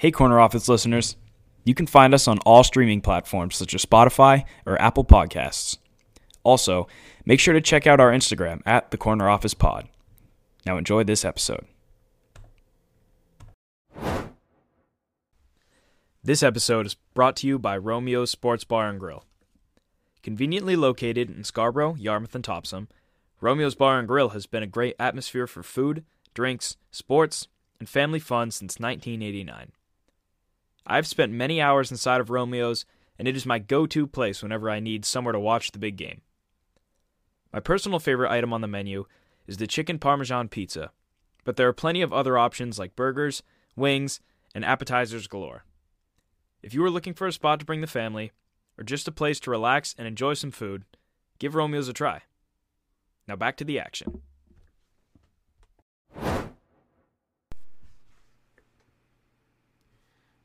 Hey, Corner Office listeners. You can find us on all streaming platforms such as Spotify or Apple Podcasts. Also, make sure to check out our Instagram at the Corner Office Pod. Now, enjoy this episode. This episode is brought to you by Romeo's Sports Bar and Grill. Conveniently located in Scarborough, Yarmouth, and Topsham, Romeo's Bar and Grill has been a great atmosphere for food, drinks, sports, and family fun since 1989. I've spent many hours inside of Romeo's, and it is my go to place whenever I need somewhere to watch the big game. My personal favorite item on the menu is the chicken parmesan pizza, but there are plenty of other options like burgers, wings, and appetizers galore. If you are looking for a spot to bring the family, or just a place to relax and enjoy some food, give Romeo's a try. Now back to the action.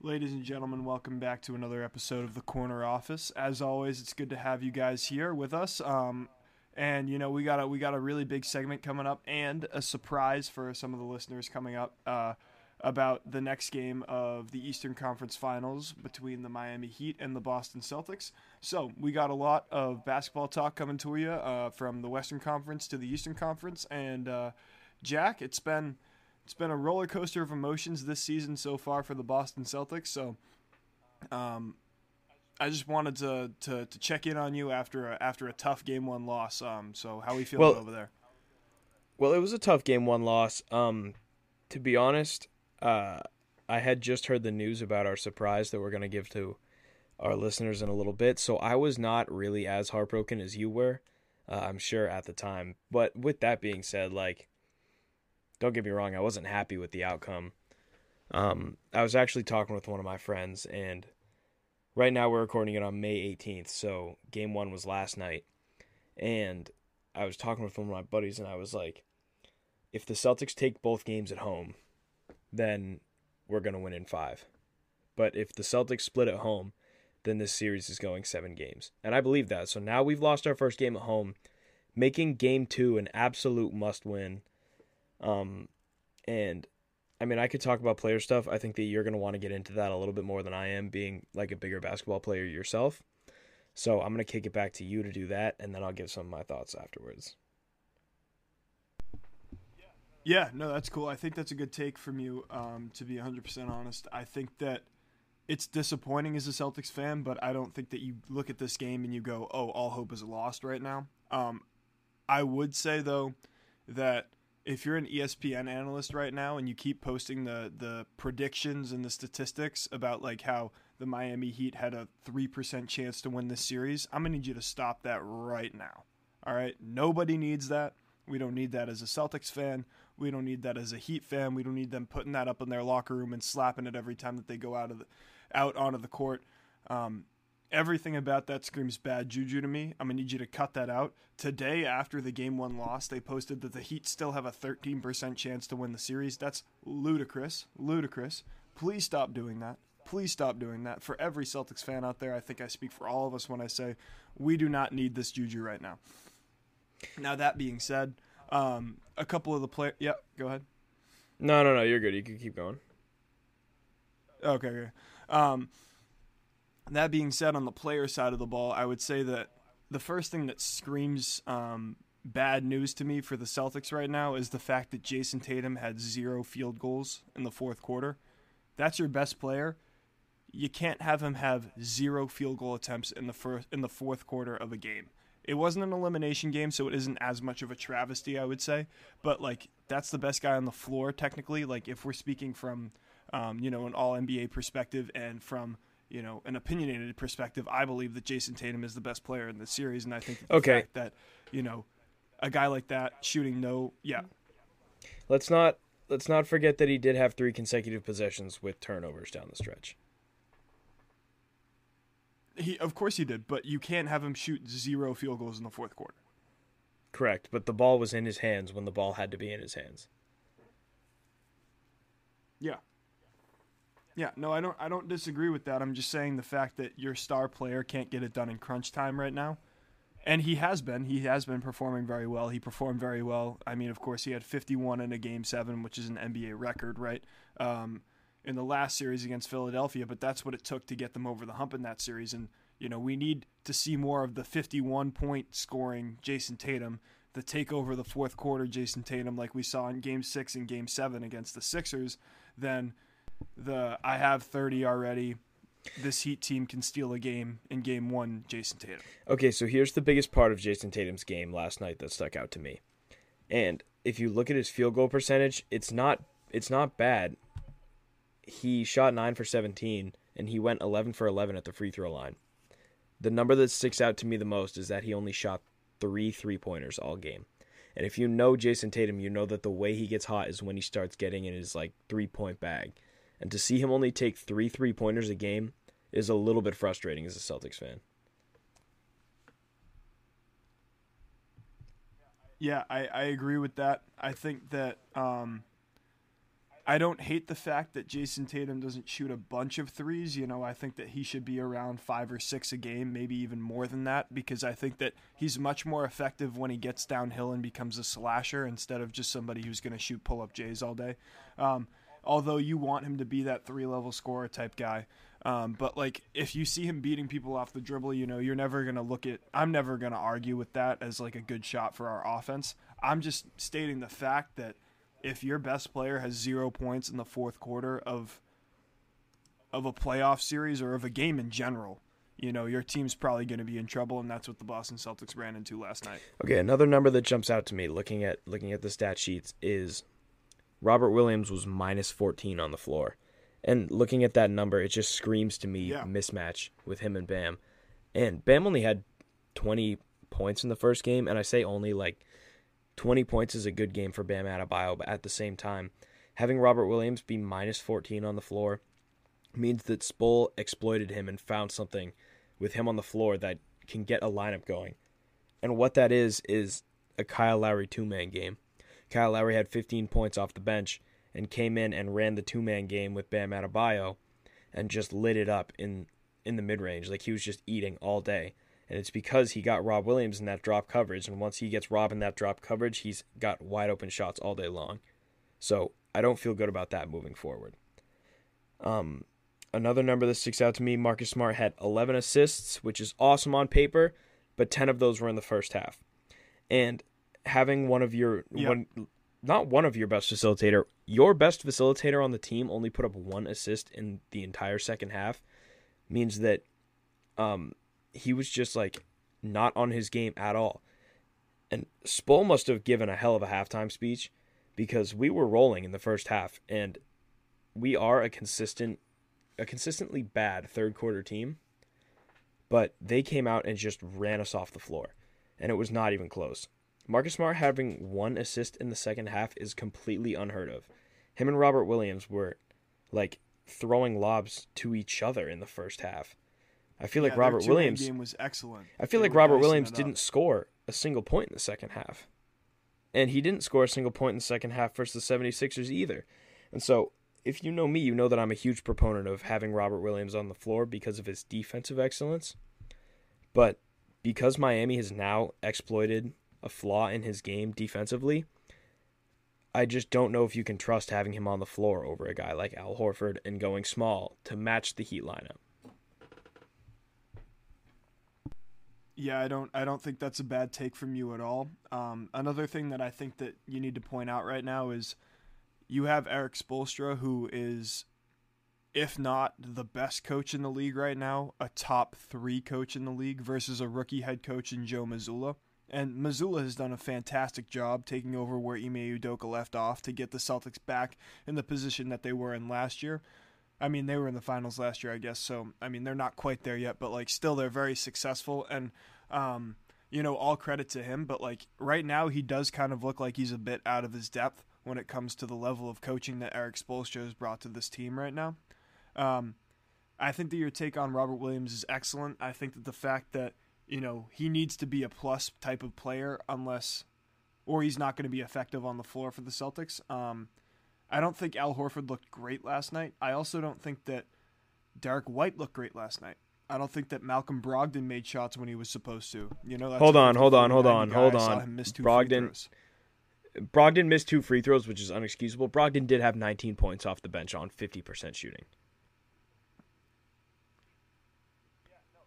Ladies and gentlemen, welcome back to another episode of the Corner Office. As always, it's good to have you guys here with us. Um, and you know we got a we got a really big segment coming up and a surprise for some of the listeners coming up uh, about the next game of the Eastern Conference Finals between the Miami Heat and the Boston Celtics. So we got a lot of basketball talk coming to you uh, from the Western Conference to the Eastern Conference. And uh, Jack, it's been it's been a roller coaster of emotions this season so far for the Boston Celtics. So. Um, I just wanted to, to, to check in on you after a, after a tough game one loss. Um, so how are we feeling Well- over there? Well, it was a tough game one loss. Um, to be honest, uh, I had just heard the news about our surprise that we're going to give to our listeners in a little bit, so I was not really as heartbroken as you were. Uh, I'm sure at the time, but with that being said, like, don't get me wrong, I wasn't happy with the outcome. Um, I was actually talking with one of my friends, and right now we're recording it on May 18th, so game one was last night, and I was talking with one of my buddies, and I was like, if the Celtics take both games at home, then we're going to win in five. But if the Celtics split at home, then this series is going seven games. And I believe that. So now we've lost our first game at home, making game two an absolute must win. Um, and I mean, I could talk about player stuff. I think that you're going to want to get into that a little bit more than I am, being like a bigger basketball player yourself. So I'm going to kick it back to you to do that, and then I'll give some of my thoughts afterwards. Yeah, no, that's cool. I think that's a good take from you. Um, to be 100% honest, I think that it's disappointing as a Celtics fan, but I don't think that you look at this game and you go, "Oh, all hope is lost right now." Um, I would say though that if you're an ESPN analyst right now and you keep posting the the predictions and the statistics about like how the Miami Heat had a three percent chance to win this series, I'm gonna need you to stop that right now. All right, nobody needs that. We don't need that as a Celtics fan. We don't need that as a Heat fan. We don't need them putting that up in their locker room and slapping it every time that they go out of the out onto the court. Um, everything about that screams bad juju to me. I'm gonna need you to cut that out. Today, after the game one loss, they posted that the Heat still have a 13% chance to win the series. That's ludicrous, ludicrous. Please stop doing that. Please stop doing that. For every Celtics fan out there, I think I speak for all of us when I say we do not need this juju right now. Now that being said, um, a couple of the play. Yep, go ahead. No, no, no, you're good. You can keep going. Okay. okay. Um, that being said, on the player side of the ball, I would say that the first thing that screams um, bad news to me for the Celtics right now is the fact that Jayson Tatum had zero field goals in the fourth quarter. That's your best player. You can't have him have zero field goal attempts in the first in the fourth quarter of a game. It wasn't an elimination game, so it isn't as much of a travesty, I would say. But like, that's the best guy on the floor technically. Like, if we're speaking from, um, you know, an All NBA perspective and from you know an opinionated perspective, I believe that Jayson Tatum is the best player in the series, and I think that the Okay. fact that you know a guy like that shooting no, yeah, Let's not let's not forget that he did have three consecutive possessions with turnovers down the stretch. he of course he did, but you can't have him shoot zero field goals in the fourth quarter. Correct, but the ball was in his hands when the ball had to be in his hands. Yeah. Yeah, no, I don't I don't disagree with that. I'm just saying the fact that your star player can't get it done in crunch time right now. And he has been. He has been performing very well. He performed very well. I mean, of course, he had 51 in a game 7, which is an NBA record, right? Um, in the last series against Philadelphia, but that's what it took to get them over the hump in that series. And, you know, we need to see more of the 51 point scoring Jayson Tatum, the take over the fourth quarter Jayson Tatum, like we saw in game six and game seven against the Sixers, than the I have 30 already. This Heat team can steal a game in game one, Jayson Tatum. Okay, so here's the biggest part of Jayson Tatum's game last night that stuck out to me. And if you look at his field goal percentage, it's not it's not bad. He shot 9 for 17 and he went 11 for 11 at the free throw line. The number that sticks out to me the most is that he only shot 3 three-pointers all game. And if you know Jayson Tatum, you know that the way he gets hot is when he starts getting in his like three-point bag. And to see him only take three three-pointers a game is a little bit frustrating as a Celtics fan. Yeah, I, I agree with that. I think that um, I don't hate the fact that Jayson Tatum doesn't shoot a bunch of threes. You know, I think that he should be around five or six a game, maybe even more than that, because I think that he's much more effective when he gets downhill and becomes a slasher instead of just somebody who's going to shoot pull up Jays all day. Um, although you want him to be that three level scorer type guy. Um, but like if you see him beating people off the dribble, you know, you're never gonna look at. I'm never gonna argue with that as like a good shot for our offense. I'm just stating the fact that if your best player has zero points in the fourth quarter of of a playoff series or of a game in general, you know, your team's probably to be in trouble, and that's what the Boston Celtics ran into last night. Okay, another number that jumps out to me looking at looking at the stat sheets is Robert Williams was minus 14 on the floor. And looking at that number, it just screams to me Yeah. mismatch with him and Bam. And Bam only had 20 points in the first game, and I say only like 20 points is a good game for Bam Adebayo, but at the same time, having Robert Williams be minus 14 on the floor means that Spull exploited him and found something with him on the floor that can get a lineup going. And what that is is a Kyle Lowry two-man game. Kyle Lowry had 15 points off the bench and came in and ran the two-man game with Bam Adebayo and just lit it up in in the mid-range like he was just eating all day. And it's because he got Rob Williams in that drop coverage and once he gets Rob in that drop coverage, he's got wide open shots all day long. So, I don't feel good about that moving forward. Um another number that sticks out to me, Marcus Smart had 11 assists, which is awesome on paper, but 10 of those were in the first half. And having one of your Yeah. one not one of your best facilitator, your best facilitator on the team only put up one assist in the entire second half means that um he was just like not on his game at all. And Spull must have given a hell of a halftime speech because we were rolling in the first half and we are a consistent a consistently bad third quarter team, but they came out and just ran us off the floor, and it was not even close. Marcus Smart having one assist in the second half is completely unheard of. Him and Robert Williams were like throwing lobs to each other in the first half. I feel Yeah, like Robert Williams. game was excellent. I feel They like Robert Williams didn't score a single point in the second half. And he didn't score a single point in the second half versus the 76ers either. And so, if you know me, you know that I'm a huge proponent of having Robert Williams on the floor because of his defensive excellence. But because Miami has now exploited a flaw in his game defensively, I just don't know if you can trust having him on the floor over a guy like Al Horford and going small to match the Heat lineup. Yeah, I don't. I don't think that's a bad take from you at all. Um, another thing that I think that you need to point out right now is you have Erik Spoelstra, who is, if not the best coach in the league right now, a top three coach in the league versus a rookie head coach in Joe Mazzulla. And Mazzulla has done a fantastic job taking over where Ime Udoka left off to get the Celtics back in the position that they were in last year. I mean, they were in the finals last year, I guess. So, I mean, they're not quite there yet, but like, still, they're very successful. And, um, you know, all credit to him. But like, right now, he does kind of look like he's a bit out of his depth when it comes to the level of coaching that Erik Spoelstra has brought to this team right now. Um, I think that your take on Robert Williams is excellent. I think that the fact that you know he needs to be a plus type of player, unless, or he's not going to be effective on the floor for the Celtics. Um, I don't think Al Horford looked great last night. I also don't think that Derrick White looked great last night. I don't think that Malcolm Brogdon made shots when he was supposed to. You know, that's Hold on, hold on, 50-40 hold on, hold on. him miss two free Brogdon- Brogdon missed two free throws, which is unexcusable. Brogdon did have 19 points off the bench on 50% shooting.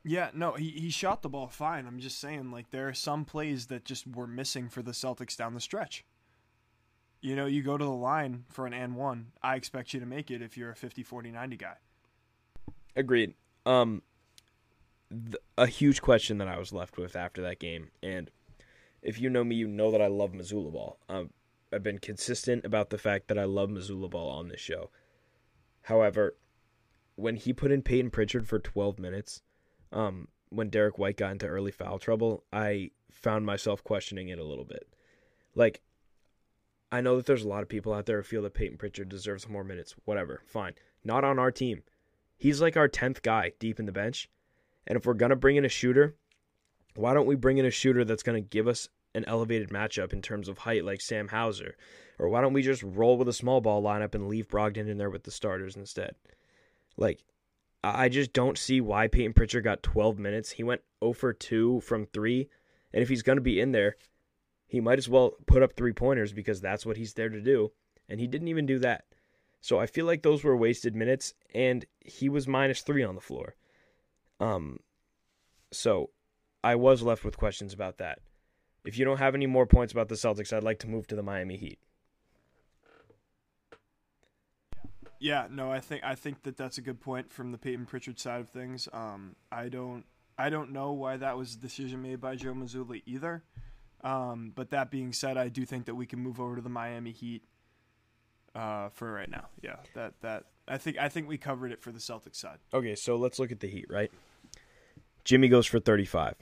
Yeah, no, he, he shot the ball fine. I'm just saying, like, there are some plays that just were missing for the Celtics down the stretch. You know, you go to the line for an and one. I expect you to make it if you're a 50, 40, 90 guy. Agreed. Um, th- a huge question that I was left with after that game, and if you know me, you know that I love Mazzulla ball. Um, I've been consistent about the fact that I love Mazzulla ball on this show. However, when he put in Payton Pritchard for 12 minutes, um, when Derrick White got into early foul trouble, I found myself questioning it a little bit. Like, I know that there's a lot of people out there who feel that Payton Pritchard deserves more minutes. Whatever, fine. Not on our team. He's like our 10th guy deep in the bench. And if we're going to bring in a shooter, why don't we bring in a shooter that's going to give us an elevated matchup in terms of height like Sam Hauser? Or why don't we just roll with a small ball lineup and leave Brogdon in there with the starters instead? Like, I just don't see why Payton Pritchard got 12 minutes. He went 0 for 2 from 3. And if he's going to be in there, he might as well put up three pointers because that's what he's there to do. And he didn't even do that. So I feel like those were wasted minutes, and he was minus three on the floor. Um, so I was left with questions about that. If you don't have any more points about the Celtics, I'd like to move to the Miami Heat. Yeah, no, I think I think that that's a good point from the Payton Pritchard side of things. Um, I don't I don't know why that was a decision made by Joe Mazzulla either. Um, but that being said, I do think that we can move over to the Miami Heat uh, for right now. Yeah, that that I think I think we covered it for the Celtics side. Okay, so let's look at the Heat, right? Jimmy goes for 35.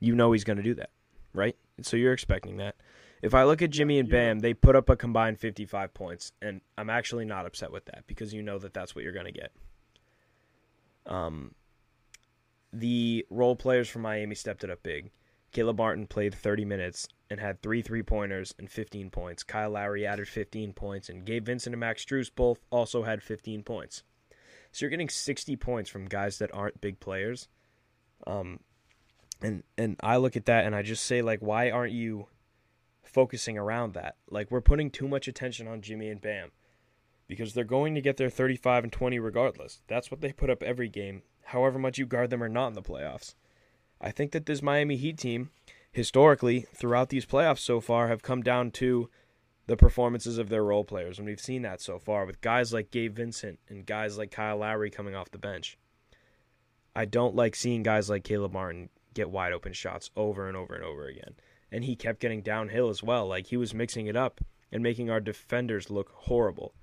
You know he's going to do that, right? So you're expecting that. If I look at Jimmy and Bam, they put up a combined 55 points, and I'm actually not upset with that because you know that that's what you're going to get. Um, the role players from Miami stepped it up big. Caleb Martin played 30 minutes and had three three pointers and 15 points. Kyle Lowry added 15 points, and Gabe Vincent and Max Strus both also had 15 points. So you're getting 60 points from guys that aren't big players. Um, and and I look at that and I just say like, why aren't you focusing around that? Like we're putting too much attention on Jimmy and Bam because they're going to get their 35 and 20 regardless. That's what they put up every game, however much you guard them or not in the playoffs. I think that this Miami Heat team, historically, throughout these playoffs so far, have come down to the performances of their role players. And we've seen that so far with guys like Gabe Vincent and guys like Kyle Lowry coming off the bench. I don't like seeing guys like Caleb Martin get wide open shots over and over and over again. And he kept getting downhill as well. Like he was mixing it up and making our defenders look horrible.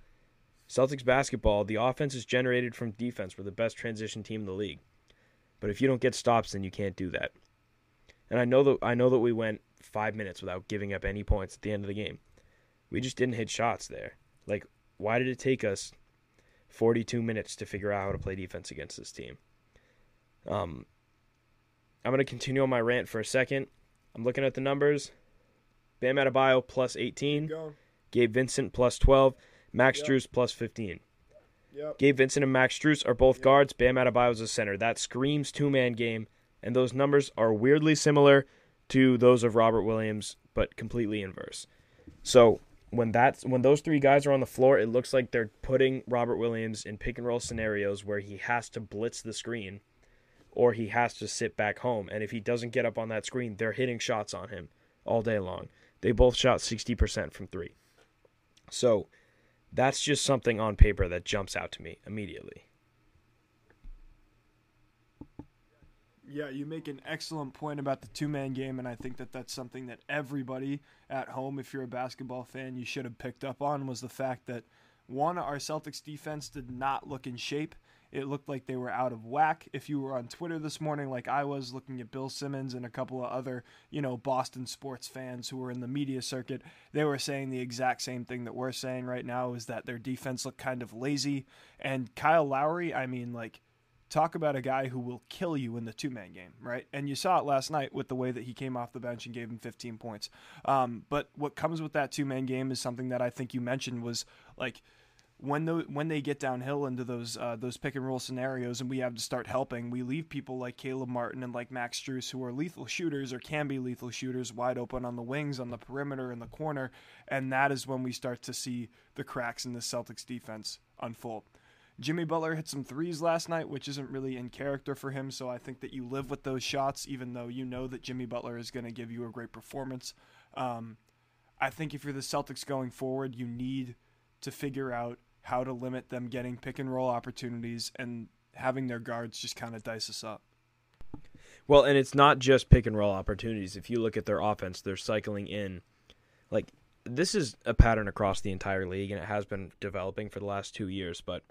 Celtics basketball, the offense is generated from defense. We're the best transition team in the league. But if you don't get stops, then you can't do that. And I know that I know that we went five minutes without giving up any points at the end of the game. We just didn't hit shots there. Like, why did it take us 42 minutes to figure out how to play defense against this team? Um, I'm going to continue on my rant for a second. I'm looking at the numbers. Bam Adebayo plus 18. Gabe Vincent plus 12. Max yep. Strus plus 15. Yep. Gabe Vincent and Max Strus are both yep. guards. Bam Adebayo is a center. That screams two-man game, and those numbers are weirdly similar to those of Robert Williams, but completely inverse. So when that's when those three guys are on the floor, it looks like they're putting Robert Williams in pick and roll scenarios where he has to blitz the screen or he has to sit back home. And if he doesn't get up on that screen, they're hitting shots on him all day long. They both shot 60% from three. So that's just something on paper that jumps out to me immediately. Yeah, you make an excellent point about the two man game, and I think that that's something that everybody at home, if you're a basketball fan, you should have picked up on was the fact that one, our Celtics defense did not look in shape. It looked like they were out of whack. If you were on Twitter this morning, like I was, looking at Bill Simmons and a couple of other, you know, Boston sports fans who were in the media circuit, they were saying the exact same thing that we're saying right now is that their defense looked kind of lazy. And Kyle Lowry, I mean, like, talk about a guy who will kill you in the two man game, right? And you saw it last night with the way that he came off the bench and gave him 15 points. Um, but what comes with that two man game is something that I think you mentioned was like when the, when they get downhill into those uh, those pick and roll scenarios and we have to start helping, we leave people like Caleb Martin and like Max Strus who are lethal shooters or can be lethal shooters wide open on the wings, on the perimeter, in the corner, and that is when we start to see the cracks in the Celtics defense unfold. Jimmy Butler hit some threes last night, which isn't really in character for him, so I think that you live with those shots, even though you know that Jimmy Butler is going to give you a great performance. Um, I think if you're the Celtics going forward, you need to figure out how to limit them getting pick and roll opportunities and having their guards just kind of dice us up. Well, and it's not just pick and roll opportunities. If you look at their offense, they're cycling in. Like, this is a pattern across the entire league, and it has been developing for the last two years, but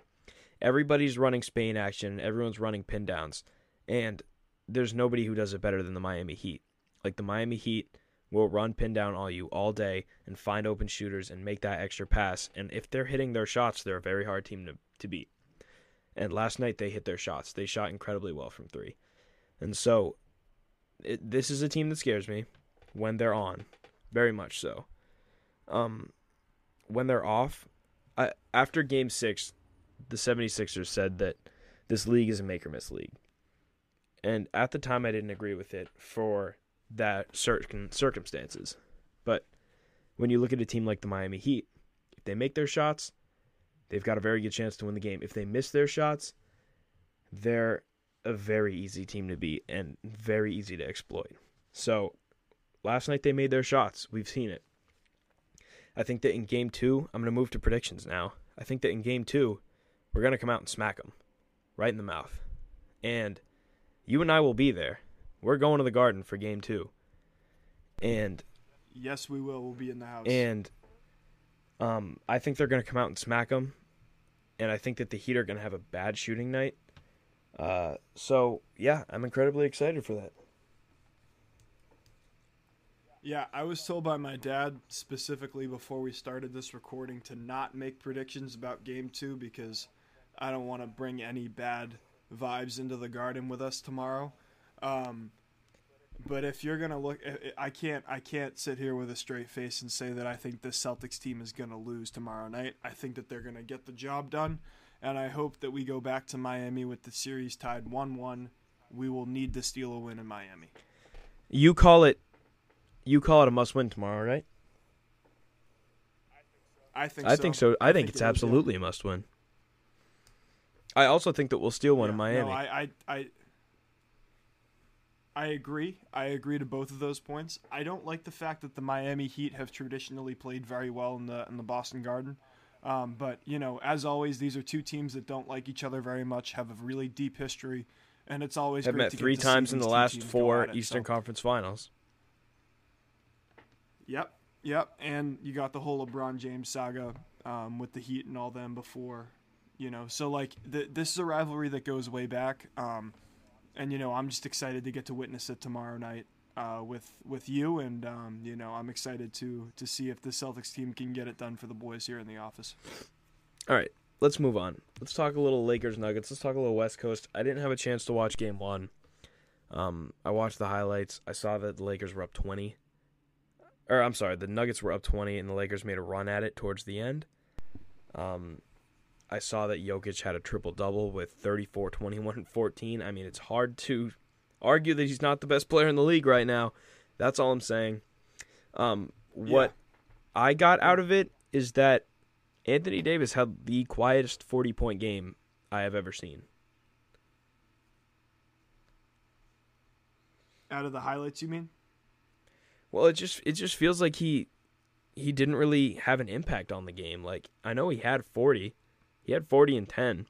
everybody's running Spain action, everyone's running pin downs, and there's nobody who does it better than the Miami Heat. Like, the Miami Heat will run pin down all you all day and find open shooters and make that extra pass. And if they're hitting their shots, they're a very hard team to, to beat. And last night they hit their shots. They shot incredibly well from three. And so it, this is a team that scares me when they're on, very much so. Um, when they're off, I, after game six, the 76ers said that this league is a make or miss league. And at the time, I didn't agree with it for that certain circumstances. But when you look at a team like the Miami Heat, if they make their shots, they've got a very good chance to win the game. If they miss their shots, they're a very easy team to beat and very easy to exploit. So last night they made their shots. We've seen it. I think that in game two, I'm going to move to predictions now. I think that in game two, we're going to come out and smack them right in the mouth. And you and I will be there. We're going to the Garden for game two. And yes, we will. We'll be in the house. And um, I think they're going to come out and smack them. And I think that the Heat are going to have a bad shooting night. Uh, so yeah, I'm incredibly excited for that. Yeah, I was told by my dad specifically before we started this recording to not make predictions about game two because I don't want to bring any bad vibes into the garden with us tomorrow. Um, but if you're gonna look, eh, eh, I can't, I can't sit here with a straight face and say that I think the Celtics team is gonna lose tomorrow night. I think that they're gonna get the job done, and I hope that we go back to Miami with the series tied one-one. We will need to steal a win in Miami. You call it, you call it a must-win tomorrow, right? I think. I so. think so. I, I think, think it's it yeah. absolutely a must-win. I also think that we'll steal one in Miami. No, I, I, I, I agree. I agree to both of those points. I don't like the fact that the Miami Heat have traditionally played very well in the in the Boston Garden. Um, but you know, as always, these are two teams that don't like each other very much, have a really deep history, and it's always Have great met to get three times in the last four it, Eastern so- Conference Finals. Yep, yep. And you got the whole LeBron James saga um, with the Heat and all them before, you know. So like, th- this is a rivalry that goes way back. Um, and you know, I'm just excited to get to witness it tomorrow night uh, with with you, and um, you know, I'm excited to to see if the Celtics team can get it done for the boys here in the office. All right, let's move on. Let's talk a little Lakers Nuggets. Let's talk a little West Coast. I didn't have a chance to watch Game One. Um, I watched the highlights. I saw that the Lakers were up twenty. Or I'm sorry, the Nuggets were up twenty, and the Lakers made a run at it towards the end. Um, I saw that Jokic had a triple double with 34, 21, and 14. I mean, it's hard to argue that he's not the best player in the league right now. That's all I'm saying. Um, what I got out of it is that Anthony Davis had the quietest 40 point game I have ever seen. Out of the highlights, you mean? Well, it just it just feels like he he didn't really have an impact on the game. Like I know he had 40. He had 40 and 10.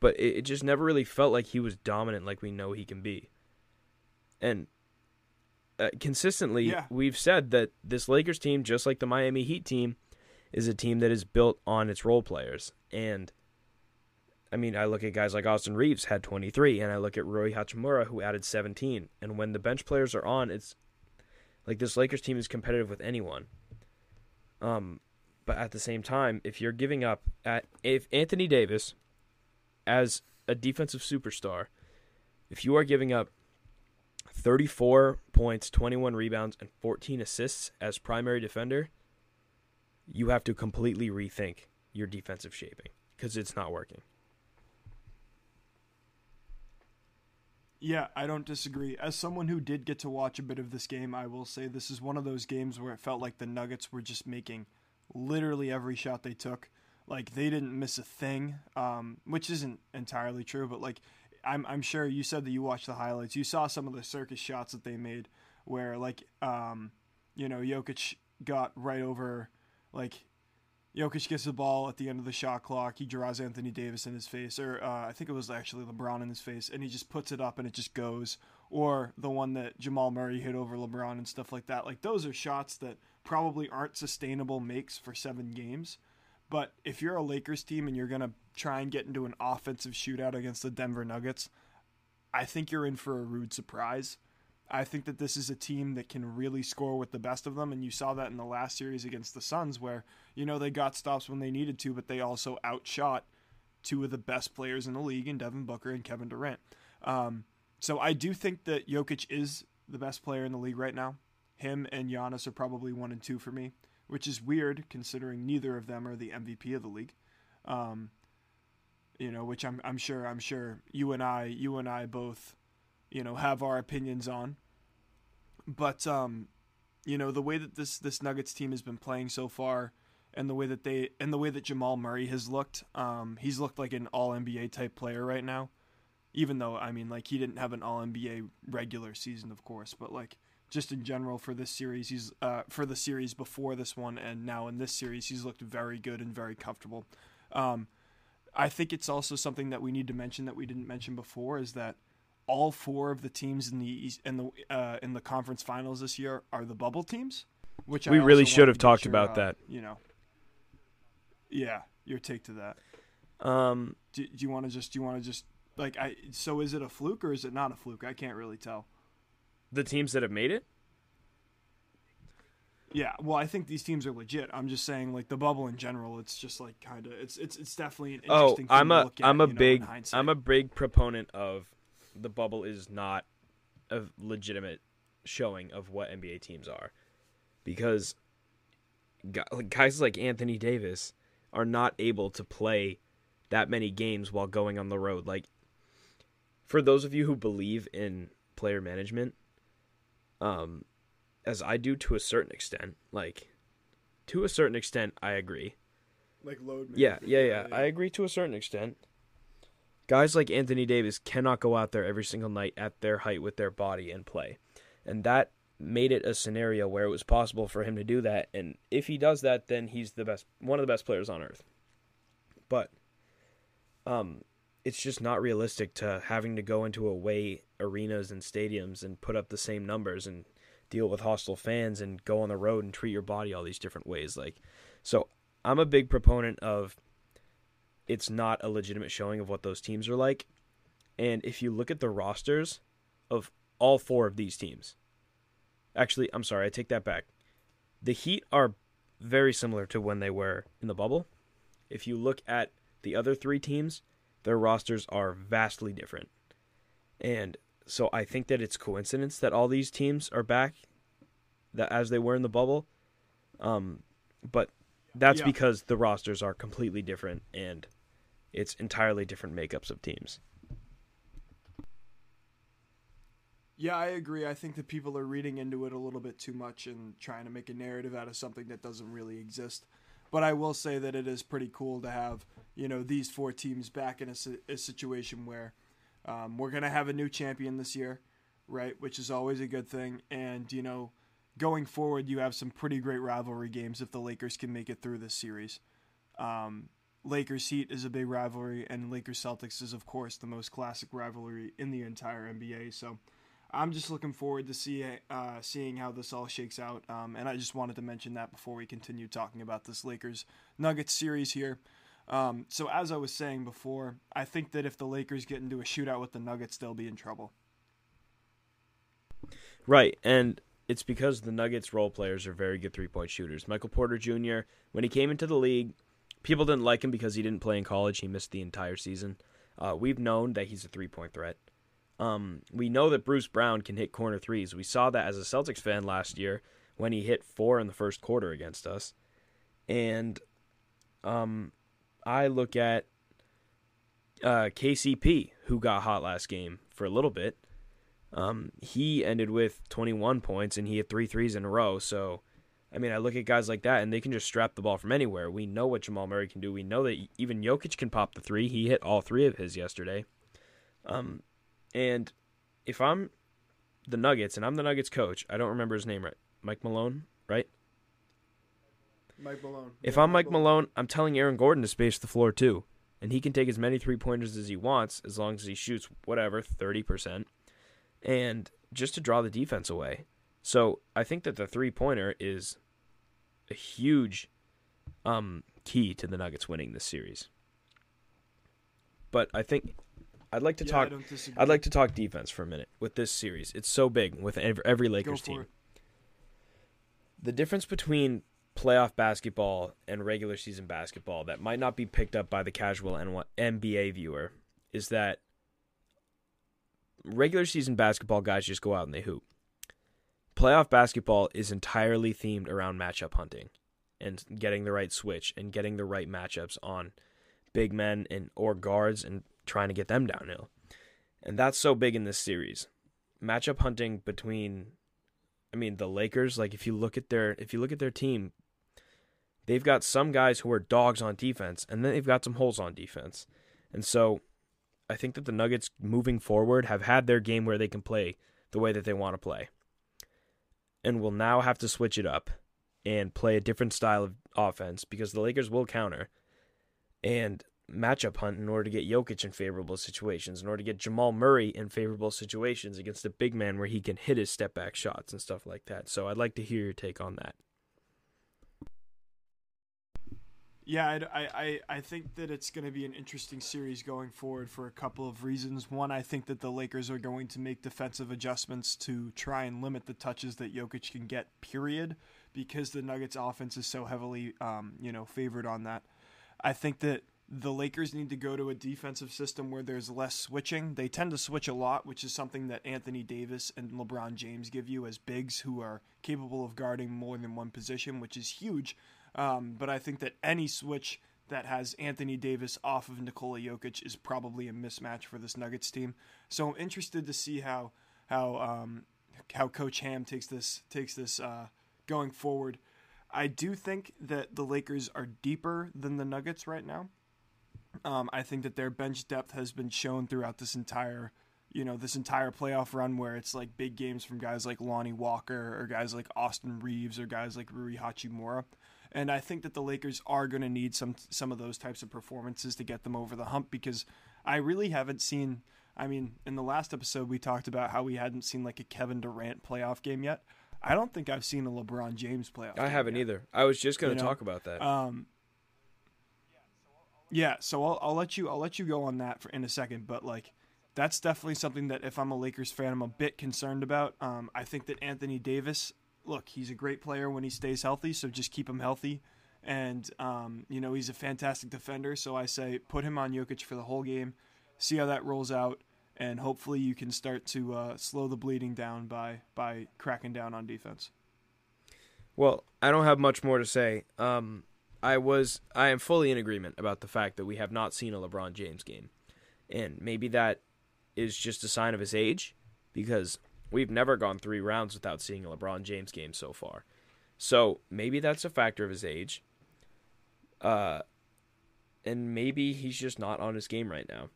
But it, it just never really felt like he was dominant like we know he can be. And uh, consistently Yeah. we've said that this Lakers team just like the Miami Heat team is a team that is built on its role players and I mean, I look at guys like Austin Reaves had 23, and I look at Rui Hachimura who added 17. And when the bench players are on, it's like this Lakers team is competitive with anyone. Um, but at the same time, if you're giving up at if Anthony Davis, as a defensive superstar, if you are giving up 34 points, 21 rebounds, and 14 assists as primary defender, you have to completely rethink your defensive shaping because it's not working. Yeah, I don't disagree. As someone who did get to watch a bit of this game, I will say this is one of those games where it felt like the Nuggets were just making literally every shot they took. Like they didn't miss a thing, um, which isn't entirely true, but like I'm I'm sure you said that you watched the highlights. You saw some of the circus shots that they made where like um, you know, Jokic got right over like Jokic gets the ball at the end of the shot clock. He draws Anthony Davis in his face, or uh, I think it was actually LeBron in his face, and he just puts it up and it just goes. Or the one that Jamal Murray hit over LeBron and stuff like that. Like those are shots that probably aren't sustainable makes for seven games. But if you're a Lakers team and you're gonna try and get into an offensive shootout against the Denver Nuggets, I think you're in for a rude surprise. I think that this is a team that can really score with the best of them, and you saw that in the last series against the Suns, where you know they got stops when they needed to, but they also outshot two of the best players in the league in Devin Booker and Kevin Durant. Um, so I do think that Jokic is the best player in the league right now. Him and Giannis are probably one and two for me, which is weird considering neither of them are the MVP of the league. Um, you know, which I'm I'm sure I'm sure you and I you and I both you know have our opinions on. But um, you know the way that this this Nuggets team has been playing so far, and the way that they and the way that Jamal Murray has looked, um, he's looked like an All NBA type player right now. Even though I mean, like he didn't have an All NBA regular season, of course, but like just in general for this series, he's uh, for the series before this one and now in this series, he's looked very good and very comfortable. Um, I think it's also something that we need to mention that we didn't mention before is that all four of the teams in the in the uh, in the conference finals this year are the bubble teams, which we I really should have talked sure, about uh, that. You know, yeah, your take to that. Um, Do, do you want to just do you want to just like I? So is it a fluke or is it not a fluke? I can't really tell. The teams that have made it. Yeah, well, I think these teams are legit. I'm just saying, like the bubble in general, it's just like kind of it's it's it's definitely an Oh, interesting. thing I'm to a look at, I'm a you know, big. I'm a big proponent of the bubble is not a legitimate showing of what NBA teams are because guys like Anthony Davis are not able to play that many games while going on the road. Like for those of you who believe in player management, um, as I do to a certain extent, like to a certain extent, I agree. like load. Yeah, management, yeah, yeah. I agree to a certain extent. Guys like Anthony Davis cannot go out there every single night at their height with their body and play. And that made it a scenario where it was possible for him to do that. And if he does that, then he's the best, one of the best players on earth. But um, it's just not realistic to having to go into away arenas and stadiums and put up the same numbers and deal with hostile fans and go on the road and treat your body all these different ways. Like, so I'm a big proponent of it's not a legitimate showing of what those teams are like. And if you look at the rosters of all four of these teams, actually, I'm sorry, I take that back. The Heat are very similar to when they were in the bubble. If you look at the other three teams, their rosters are vastly different. And so I think that it's coincidence that all these teams are back that as they were in the bubble. Um, but that's Yeah. because the rosters are completely different and it's entirely different makeups of teams. Yeah, I agree. I think that people are reading into it a little bit too much and trying to make a narrative out of something that doesn't really exist. But I will say that it is pretty cool to have, you know, these four teams back in a, a situation where um, we're going to have a new champion this year, right? Which is always a good thing. And, you know, going forward, you have some pretty great rivalry games if the Lakers can make it through this series. Um, Lakers Heat is a big rivalry, and Lakers Celtics is, of course, the most classic rivalry in the entire NBA. So I'm just looking forward to see uh, seeing how this all shakes out. Um, and I just wanted to mention that before we continue talking about this Lakers Nuggets series here. Um, so as I was saying before, I think that if the Lakers get into a shootout with the Nuggets, they'll be in trouble. Right, and it's because the Nuggets role players are very good three point shooters. Michael Porter Jr., when he came into the league, people didn't like him because he didn't play in college. He missed the entire season. Uh, we've known that he's a three point threat. Um, we know that Bruce Brown can hit corner threes. We saw that as a Celtics fan last year when he hit four in the first quarter against us. And um, I look at uh, KCP, who got hot last game for a little bit. Um, he ended with 21 points and he had three threes in a row. So, I mean, I look at guys like that and they can just strap the ball from anywhere. We know what Jamal Murray can do. We know that even Jokic can pop the three. He hit all three of his yesterday. Um, and if I'm the Nuggets and I'm the Nuggets coach, I don't remember his name right. Mike Malone, right? Mike Malone. If Yeah, I'm Mike Malone, I'm telling Aaron Gordon to space the floor too. And he can take as many three pointers as he wants as long as he shoots whatever, 30%, and just to draw the defense away. So I think that the three pointer is a huge um, key to the Nuggets winning this series. But I think I'd like to Yeah, talk I don't disagree. I'd like to talk defense for a minute with this series. It's so big with ev- every Lakers team. it. The difference between playoff basketball and regular season basketball that might not be picked up by the casual NBA viewer is that regular season basketball guys just go out and they hoop. Playoff basketball is entirely themed around matchup hunting and getting the right switch and getting the right matchups on big men and or guards and trying to get them downhill. And that's so big in this series. Matchup hunting between I mean the Lakers, like if you look at their if you look at their team, they've got some guys who are dogs on defense and then they've got some holes on defense. And so I think that the Nuggets moving forward have had their game where they can play the way that they want to play. And will now have to switch it up and play a different style of offense because the Lakers will counter and matchup hunt in order to get Jokic in favorable situations, in order to get Jamal Murray in favorable situations against a big man where he can hit his step back shots and stuff like that. So I'd like to hear your take on that. Yeah, I, I, I- think that it's going to be an interesting series going forward for a couple of reasons. One, I think that the Lakers are going to make defensive adjustments to try and limit the touches that Jokic can get, period, because the Nuggets offense is so heavily, um, you know, favored on that. I think that the Lakers need to go to a defensive system where there's less switching. They tend to switch a lot, which is something that Anthony Davis and LeBron James give you as bigs who are capable of guarding more than one position, which is huge. Um, but I think that any switch that has Anthony Davis off of Nikola Jokic is probably a mismatch for this Nuggets team. So I'm interested to see how how um, how Coach Ham takes this takes this uh, going forward. I do think that the Lakers are deeper than the Nuggets right now. Um, I think that their bench depth has been shown throughout this entire, you know, this entire playoff run where it's like big games from guys like Lonnie Walker or guys like Austin Reaves or guys like Rui Hachimura. And I think that the Lakers are going to need some some of those types of performances to get them over the hump because I really haven't seen. I mean, in the last episode we talked about how we hadn't seen like a Kevin Durant playoff game yet. I don't think I've seen a LeBron James playoff. I haven't yet. either. I was just going You to know, talk about that. Um, yeah, so I'll, I'll let you I'll let you go on that for in a second, but like that's definitely something that if I'm a Lakers fan, I'm a bit concerned about. Um, I think that Anthony Davis, look, he's a great player when he stays healthy, so just keep him healthy. And um, you know he's a fantastic defender, so I say put him on Jokic for the whole game, see how that rolls out, and hopefully you can start to uh, slow the bleeding down by by cracking down on defense. Well, I don't have much more to say. Um, I was I am fully in agreement about the fact that we have not seen a LeBron James game, and maybe that is just a sign of his age, because we've never gone three rounds without seeing a LeBron James game so far. So maybe that's a factor of his age. Uh, and maybe he's just not on his game right now.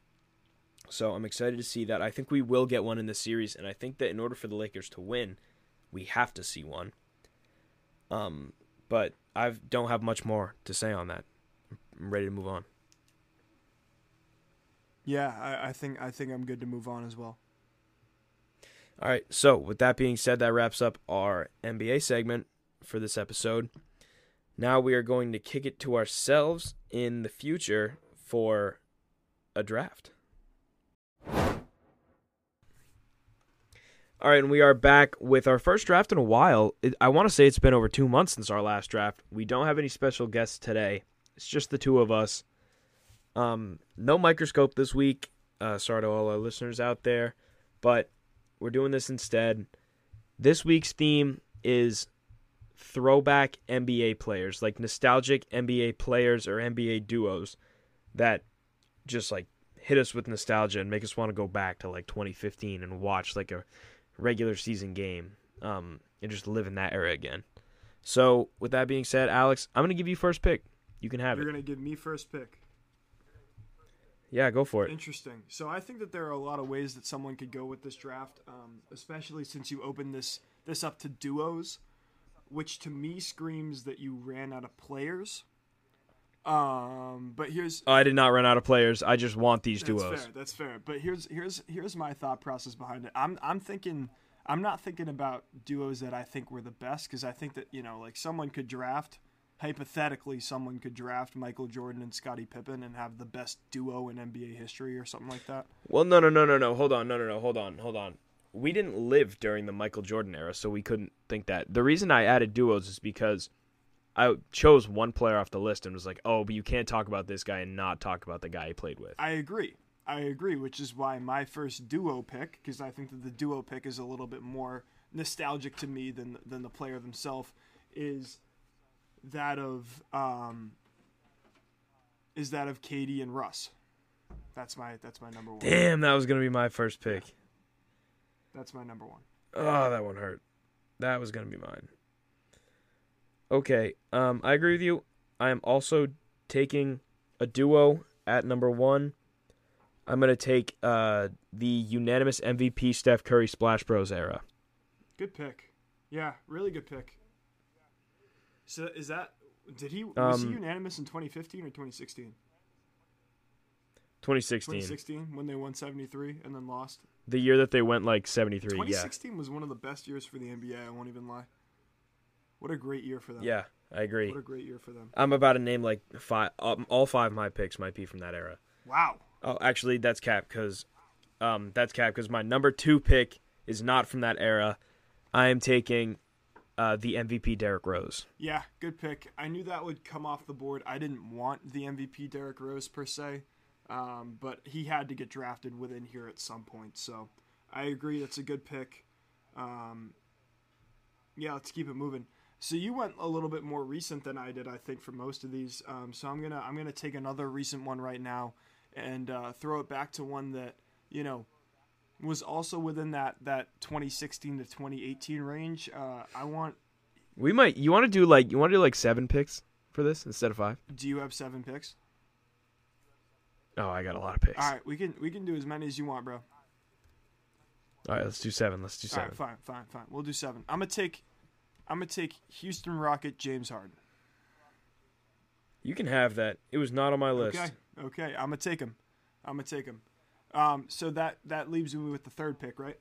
So I'm excited to see that. I think we will get one in this series, and I think that in order for the Lakers to win, we have to see one. Um, but I don't have much more to say on that. I'm ready to move on. Yeah, I, I think I think I'm good to move on as well. All right. So with that being said, that wraps up our NBA segment for this episode. Now we are going to kick it to ourselves in the future for a draft. All right, and we are back with our first draft in a while. I want to say it's been over two months since our last draft. We don't have any special guests today. It's just the two of us. Um, no microscope this week. Uh, sorry to all our listeners out there, but we're doing this instead. This week's theme is throwback NBA players, like nostalgic NBA players or NBA duos that just like hit us with nostalgia and make us want to go back to like 2015 and watch like a regular season game um, and just live in that era again. So, with that being said, Alex, I'm going to give you first pick. You can have it. You're gonna give me first pick. Yeah, go for it. Interesting. So I think that there are a lot of ways that someone could go with this draft, um, especially since you opened this this up to duos, which to me screams that you ran out of players. Um, but here's Oh, I did not run out of players. I just want these that's duos. fair. That's fair. But here's here's here's my thought process behind it. I'm I'm thinking I'm not thinking about duos that I think were the best because I think that you know like someone could draft hypothetically someone could draft Michael Jordan and Scottie Pippen and have the best duo in NBA history or something like that. Well, no, no, no, no, no. Hold on. No, no, no. Hold on. Hold on. We didn't live during the Michael Jordan era, so we couldn't think that. The reason I added duos is because I chose one player off the list and was like, "Oh, but you can't talk about this guy and not talk about the guy he played with." I agree. I agree, which is why my first duo pick, because I think that the duo pick is a little bit more nostalgic to me than than the player themselves, is that of um, is that of KD and Russ. That's my that's my number one. Damn, that was gonna be my first pick. That's my number one. Oh, that one hurt. That was gonna be mine. Okay, um, I agree with you. I am also taking a duo at number one. I'm gonna take uh the unanimous MVP Steph Curry Splash Bros era. Good pick. Yeah, really good pick. So is that did he was he Um, unanimous in 2015 or 2016? 2016, 2016 when they won 73 and then lost. the year that they went like 73. Yeah, 2016 was one of the best years for the NBA. I won't even lie. What a great year for them. yeah, I agree. What a great year for them. I'm about to name like five. Um, all five of my picks might be from that era. Wow. Oh, actually, that's cap because, um, that's cap because my number two pick is not from that era. I am taking, uh, the MVP Derrick Rose. Yeah, good pick. I knew that would come off the board. I didn't want the MVP Derrick Rose per se, um, but he had to get drafted within here at some point. So I agree. That's a good pick. Um, yeah, let's keep it moving. So you went a little bit more recent than I did, I think, for most of these. Um, so I'm gonna I'm gonna take another recent one right now and uh, throw it back to one that you know was also within that that 2016 to 2018 range. Uh, I want. We might. You want to do like you want to do like seven picks for this instead of five? Do you have seven picks? Oh, I got a lot of picks. All right, we can we can do as many as you want, bro. All right, let's do seven. Let's do All seven. right, fine, fine, fine. We'll do seven. I'm gonna take, I'm gonna take Houston Rocket James Harden. You can have that. It was not on my list. Okay, okay. I'm gonna take him. I'm gonna take him. Um, so that that leaves me with the third pick, right?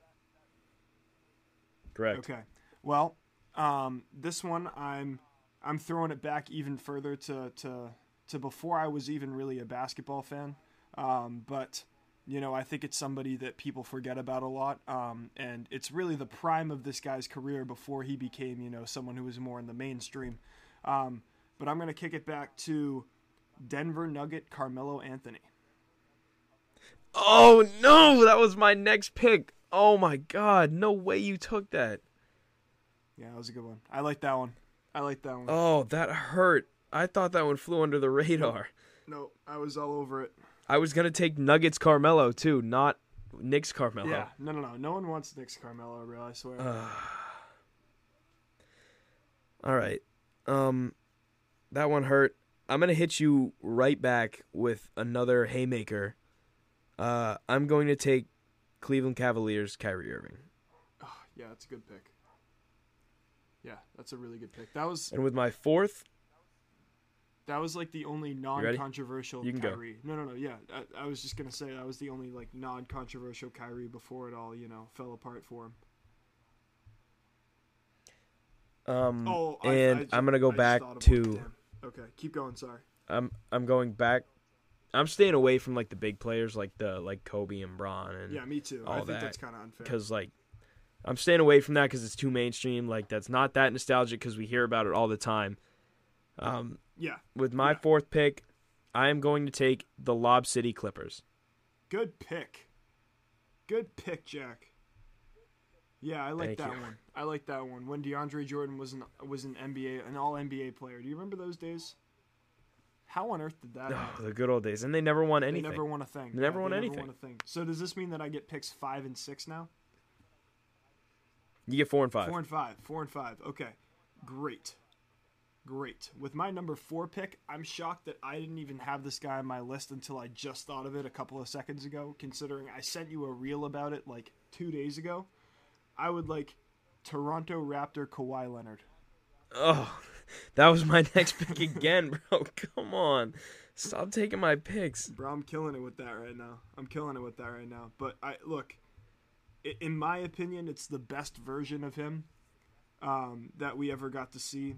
Correct. Okay. Well, um, this one I'm I'm throwing it back even further to to to before I was even really a basketball fan. Um, but you know, I think it's somebody that people forget about a lot. Um, and it's really the prime of this guy's career before he became, you know, someone who was more in the mainstream. Um, but I'm gonna kick it back to Denver Nugget Carmelo Anthony. Oh no, that was my next pick. Oh my god, no way you took that. Yeah, that was a good one. I like that one. I like that one. Oh, that hurt. I thought that one flew under the radar. No, I was all over it. I was gonna take Nuggets Carmelo too, not Knicks Carmelo. Yeah, no, no, no. No one wants Knicks Carmelo, bro. I swear. All right. Um, that one hurt. I'm gonna hit you right back with another haymaker. Uh, I'm going to take Cleveland Cavaliers Kyrie Irving, Oh, yeah, that's a good pick. Yeah, that's a really good pick. That was and with my fourth, that was like the only non-controversial You go. Kyrie. No, no, no. Yeah, I, I was just gonna say that was the only like non-controversial Kyrie before it all, you know, fell apart for him. um, Oh, I- and I I'm gonna go back thought of one. to Okay, keep going. Sorry. I'm I'm going back. I'm staying away from like the big players like the like Kobe and Bron and Yeah, me too. I think that, that's kind of unfair. because like I'm staying away from that because it's too mainstream. Like that's not that nostalgic because we hear about it all the time. Um, Yeah, with my Yeah. fourth pick, I am going to take the Lob City Clippers. good pick. Good pick, Jack. Yeah, I like Thank that you. one. I like that one. When DeAndre Jordan was an was an NBA an All NBA player. Do you remember those days? How on earth did that Oh, happen? the good old days, and they never won anything. They never won a thing. They never Yeah, won they anything. Never won a thing. So does this mean that I get picks five and six now? You get four and five. Four and five. Four and five. Okay. Great. Great. With my number four pick, I'm shocked that I didn't even have this guy on my list until I just thought of it a couple of seconds ago, considering I sent you a reel about it like two days ago. I would like Toronto Raptor Kawhi Leonard. Oh, that was my next pick again, bro. Come on, stop taking my picks. Bro, I'm killing it with that right now. I'm killing it with that right now. But I look, in my opinion, it's the best version of him um, that we ever got to see.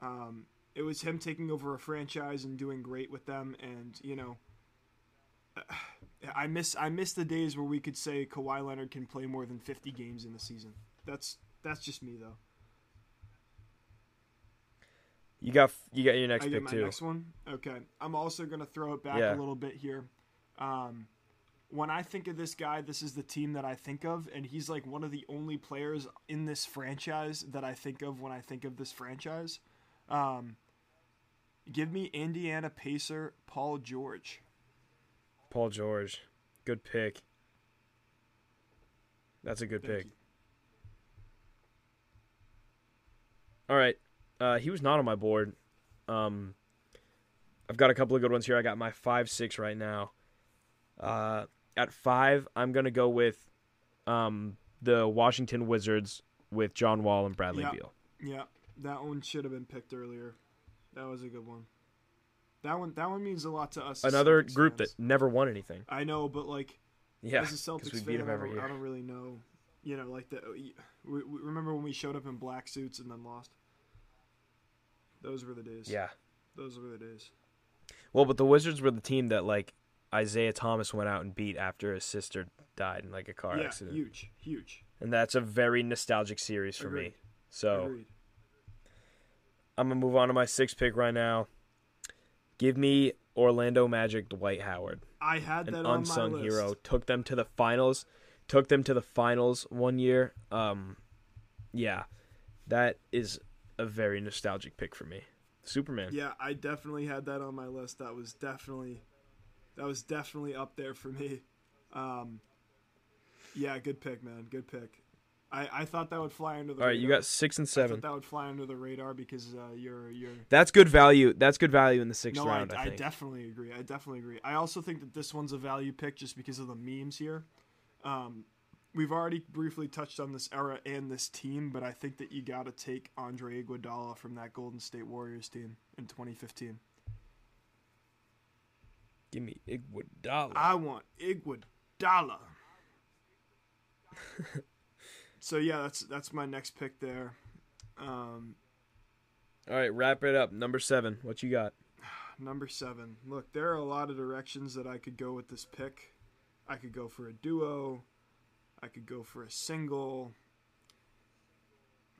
Um, it was him taking over a franchise and doing great with them, and you know, I miss I miss the days where we could say Kawhi Leonard can play more than 50 games in the season. That's that's just me though. You got you got your next I pick my too. next one. Okay, I'm also gonna throw it back Yeah. a little bit here. Um, when I think of this guy, this is the team that I think of, and he's like one of the only players in this franchise that I think of when I think of this franchise. Um, give me Indiana Pacer Paul George. Paul George, good pick. That's a good Thank pick. you. All right, uh, he was not on my board. Um, I've got a couple of good ones here. I got my five six right now. Uh, at five, I'm gonna go with um, the Washington Wizards with John Wall and Bradley Yeah. Beal. Yeah, that one should have been picked earlier. That was a good one. That one that one means a lot to us. Another group fans. that never won anything. I know, but like Yeah, as a Celtics fan, I, don't, I don't really know. You know, like the we, we, remember when we showed up in black suits and then lost. Those were the days. Yeah. those were the days. Well, but the Wizards were the team that like Isaiah Thomas went out and beat after his sister died in like a car yeah, accident, huge, huge. and that's a very nostalgic series for Agreed. me. So Agreed. I'm gonna move on to my sixth pick right now. Give me Orlando Magic Dwight Howard, I had an that on unsung my list. hero. Took them to the finals. Took them to the finals one year. Um, yeah, that is a very nostalgic pick for me. Superman. Yeah, I definitely had that on my list. That was definitely, that was definitely up there for me. Um, yeah, good pick, man. Good pick. I, I thought that would fly under the. All right, you got six and I seven. thought that would fly under the radar because uh, you're you're That's good value. That's good value in the sixth no, round. I, I, I definitely agree. I definitely agree. I also think that this one's a value pick just because of the memes here. Um, we've already briefly touched on this era and this team, but I think that you got to take Andre Iguodala from that Golden State Warriors team in 2015. Give me Iguodala. I want Iguodala. so yeah, that's that's my next pick there. Um, All right, wrap it up. Number seven. What you got? Number seven. Look, there are a lot of directions that I could go with this pick. I could go for a duo. I could go for a single.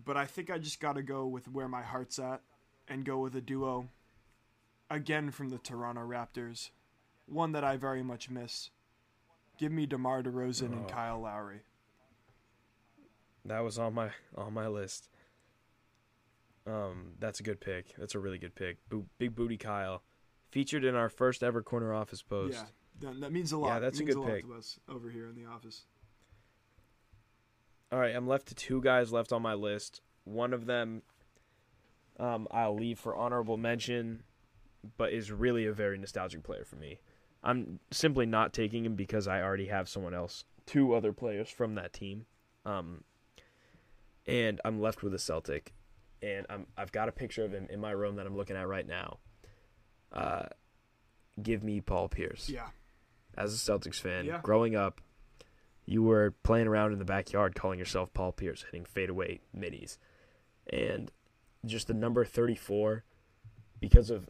But I think I just got to go with where my heart's at and go with a duo. Again from the Toronto Raptors. One that I very much miss. Give me DeMar DeRozan and Oh. Kyle Lowry. That was on my on my list. Um, that's a good pick. That's a really good pick. Bo- Big Booty Kyle, featured in our first ever corner office post. Yeah, that, means a lot. Yeah, that's a good a pick. to us over here in the office. All right, I'm left to two guys left on my list. One of them, um, I'll leave for honorable mention, but is really a very nostalgic player for me. I'm simply not taking him because I already have someone else, two other players from that team, um, and I'm left with a Celtic, and I'm I've got a picture of him in my room that I'm looking at right now. Uh, give me Paul Pierce Yeah, as a Celtics fan, Yeah. growing up, you were playing around in the backyard calling yourself Paul Pierce, hitting fadeaway middies. And just the number 34 because of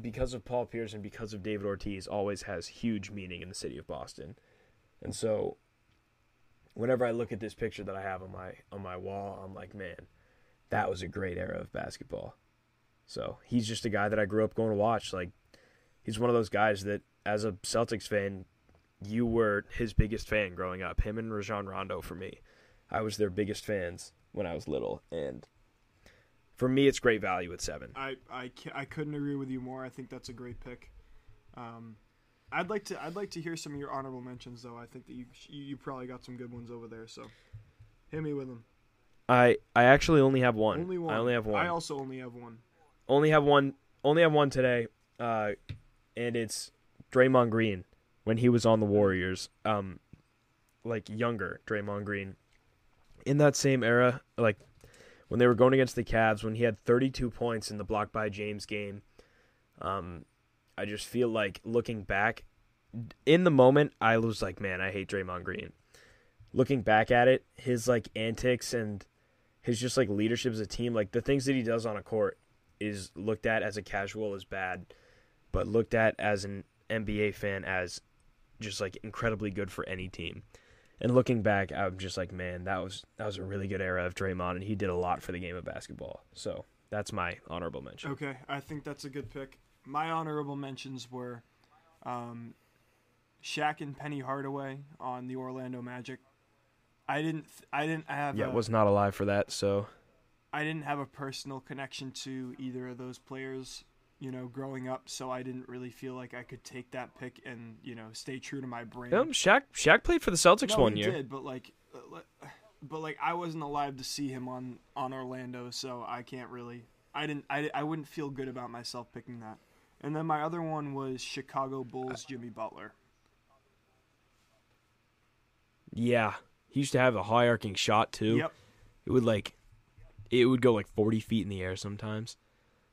because of Paul Pierce and because of David Ortiz always has huge meaning in the city of Boston. And so whenever I look at this picture that I have on my on my wall, I'm like, man, that was a great era of basketball. So, he's just a guy that I grew up going to watch like he's one of those guys that as a Celtics fan, you were his biggest fan growing up. Him and Rajon Rondo for me. I was their biggest fans when I was little. And for me, it's great value at seven. I I, I couldn't agree with you more. I think that's a great pick. Um, I'd like to I'd like to hear some of your honorable mentions though. I think that you you, probably got some good ones over there. So hit me with them. I I actually only have one. Only one. I only have one. I also only have one. only have one. Only have one today, uh, and it's Draymond Green when he was on the Warriors. Um, like younger Draymond Green. In that same era, like when they were going against the Cavs, when he had 32 points in the block by James game. Um, I just feel like looking back, in the moment, I was like, man, I hate Draymond Green. Looking back at it, his like antics and his just like leadership as a team, like the things that he does on a court, is looked at as a casual as bad, but looked at as an NBA fan as just like incredibly good for any team. And looking back, I'm just like, man, that was that was a really good era of Draymond, and he did a lot for the game of basketball. So that's my honorable mention. Okay, I think that's a good pick. My honorable mentions were um, Shaq and Penny Hardaway on the Orlando Magic. I didn't th- I didn't have Yeah, a, was not alive for that. So I didn't have a personal connection to either of those players, you know, growing up, so I didn't really feel like I could take that pick and, you know, stay true to my brain. um, Shaq Shaq played for the Celtics no, one he year. did, but like but like I wasn't alive to see him on on Orlando, so I can't really I didn't I, I wouldn't feel good about myself picking that. And then my other one was Chicago Bulls Jimmy Butler. Yeah, he used to have a high arcing shot too. Yep. It would like, it would go like forty feet in the air sometimes.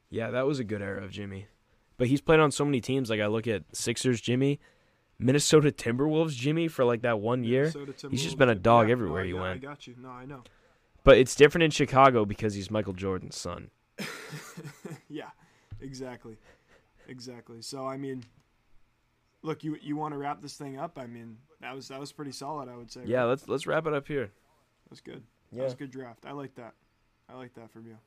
Yeah, that was a good era of Jimmy. But he's played on so many teams. Like I look at Sixers Jimmy, Minnesota Timberwolves Jimmy for like that one year. He's just been a dog Yeah, everywhere no, he went. I got you. No, I know. But it's different in Chicago because he's Michael Jordan's son. yeah, exactly, exactly. So I mean, look, you you want to wrap this thing up? I mean, that was that was pretty solid. I would say. Yeah, right? let's let's wrap it up here. that was good. That was a good draft. I like that. I like that from you.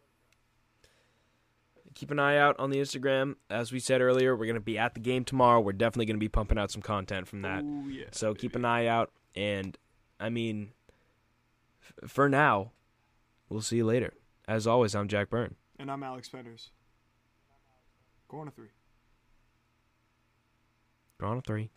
Keep an eye out on the Instagram. As we said earlier, we're gonna be at the game tomorrow. We're definitely gonna be pumping out some content from that. Ooh, yeah. So keep an eye out. And I mean, f- for now, we'll see you later. As always, I'm Jack Byrne. And I'm Alex Penders. Corner three. We're a three.